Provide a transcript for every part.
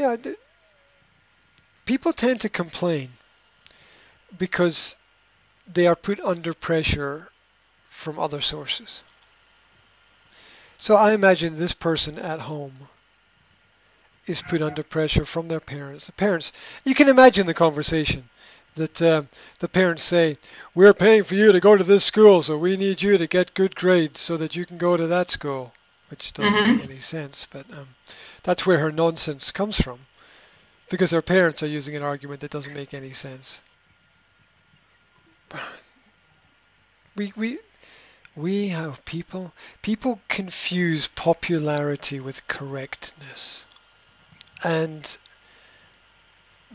yeah, th- people tend to complain because they are put under pressure from other sources. So I imagine this person at home is put under pressure from their parents. The parents, you can imagine the conversation that uh, the parents say, "We're paying for you to go to this school, so we need you to get good grades so that you can go to that school," which doesn't Mhm. make any sense. But um, that's where her nonsense comes from, because her parents are using an argument that doesn't make any sense. We we we have people people confuse popularity with correctness, and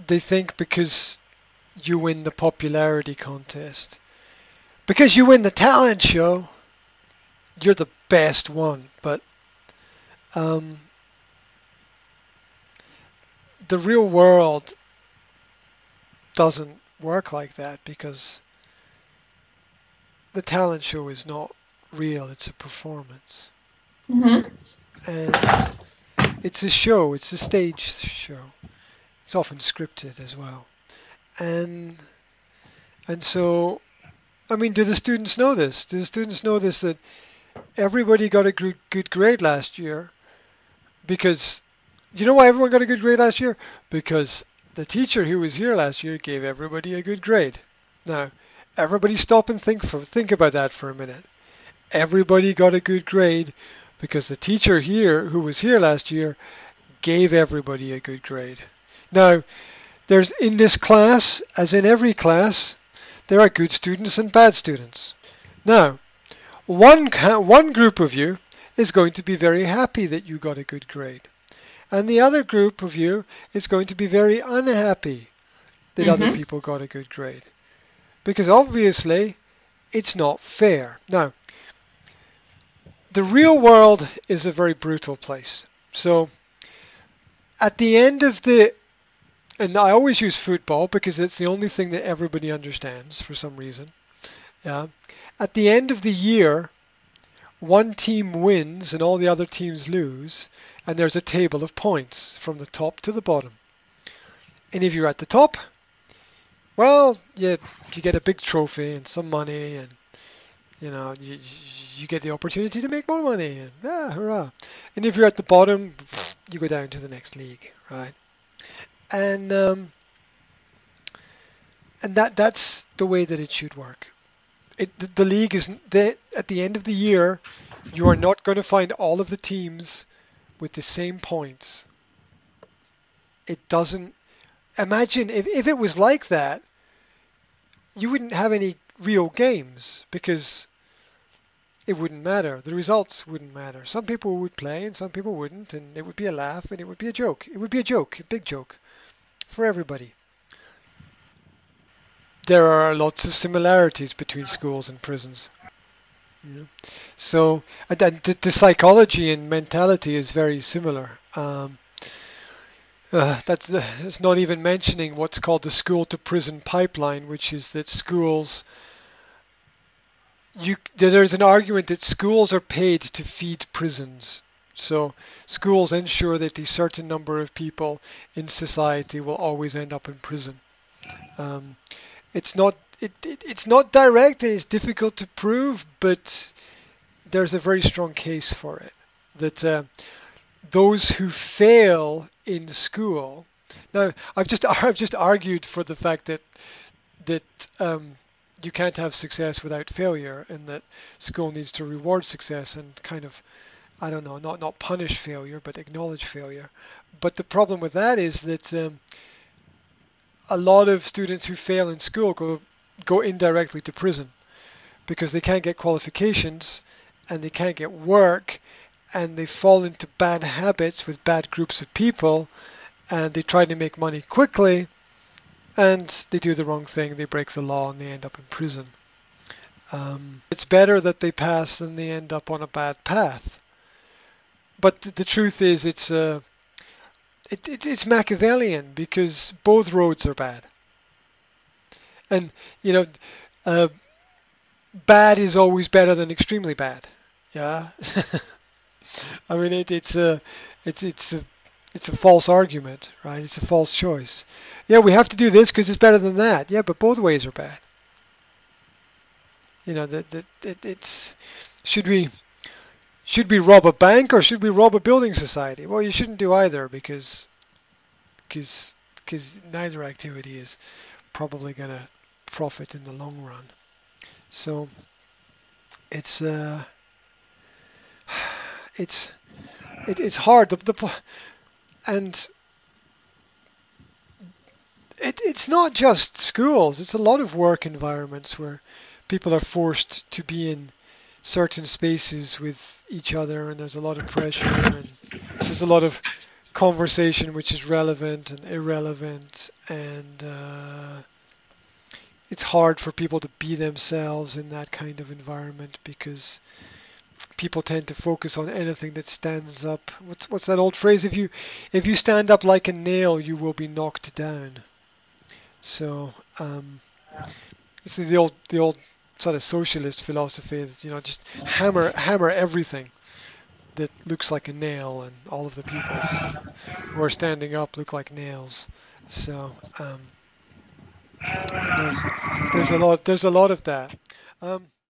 they think because you win the popularity contest, because you win the talent show, you're the best one. But um, the real world doesn't work like that because the talent show is not real, it's a performance. hmm And it's a show, it's a stage show. It's often scripted as well. And and so I mean, do the students know this? Do the students know this that everybody got a good, grade last year because you know why everyone got a good grade last year? Because the teacher who was here last year gave everybody a good grade. Now, everybody stop and think for think about that for a minute. Everybody got a good grade because the teacher here who was here last year gave everybody a good grade. Now, there's in this class, as in every class, there are good students and bad students. Now, one one group of you is going to be very happy that you got a good grade, and the other group of you is going to be very unhappy that other Mhm. people got a good grade, because obviously it's not fair. Now, the real world is a very brutal place. So, at the end of the and I always use football because it's the only thing that everybody understands for some reason. Yeah. At the end of the year, one team wins and all the other teams lose, and there's a table of points from the top to the bottom. And if you're at the top, well, you you get a big trophy and some money, and you know you you get the opportunity to make more money, and ah, hurrah! And if you're at the bottom, you go down to the next league, right? and um, and that that's the way that it should work. It, the, league is at the end of the year, you are not going to find all of the teams with the same points. It doesn't. Imagine if, if it was like that, you wouldn't have any real games because it wouldn't matter. The results wouldn't matter. Some people would play and some people wouldn't, and it would be a laugh and it would be a joke. It would be a joke, a big joke for everybody. There are lots of similarities between schools and prisons. So the, the psychology and mentality is very similar. Um, uh, that's the, it's not even mentioning what's called the school to prison pipeline, which is that schools you there's an argument that schools are paid to feed prisons. So schools ensure that a certain number of people in society will always end up in prison. Um, it's not it, it, it's not direct and it's difficult to prove, but there's a very strong case for it. That uh, those who fail in school. Now I've just I've just argued for the fact that that um, you can't have success without failure, and that school needs to reward success and kind of I don't know, not not punish failure, but acknowledge failure. But the problem with that is that um, a lot of students who fail in school go go indirectly to prison because they can't get qualifications and they can't get work and they fall into bad habits with bad groups of people and they try to make money quickly and they do the wrong thing, they break the law and they end up in prison. Um, it's better that they pass than they end up on a bad path. But the, the truth is, it's uh, it, it, it's Machiavellian because both roads are bad. And you know, uh, bad is always better than extremely bad. Yeah. I mean, it, it's a, it's it's a, it's a false argument, right? It's a false choice. Yeah, we have to do this because it's better than that. Yeah, but both ways are bad. You know, that that it, it's should we should we rob a bank or should we rob a building society? Well, you shouldn't do either because because because neither activity is probably going to profit in the long run. So it's uh, it's it, it's hard. The, the and it, it's not just schools. It's a lot of work environments where people are forced to be in certain spaces with each other, and there's a lot of pressure, and there's a lot of conversation which is relevant and irrelevant, and uh, it's hard for people to be themselves in that kind of environment because people tend to focus on anything that stands up. What's what's that old phrase? If you if you stand up like a nail, you will be knocked down. So um, this is the old the old sort of socialist philosophy that you know just hammer hammer everything that looks like a nail, and all of the people who are standing up look like nails. So um, there's there's a lot there's a lot of that. Um,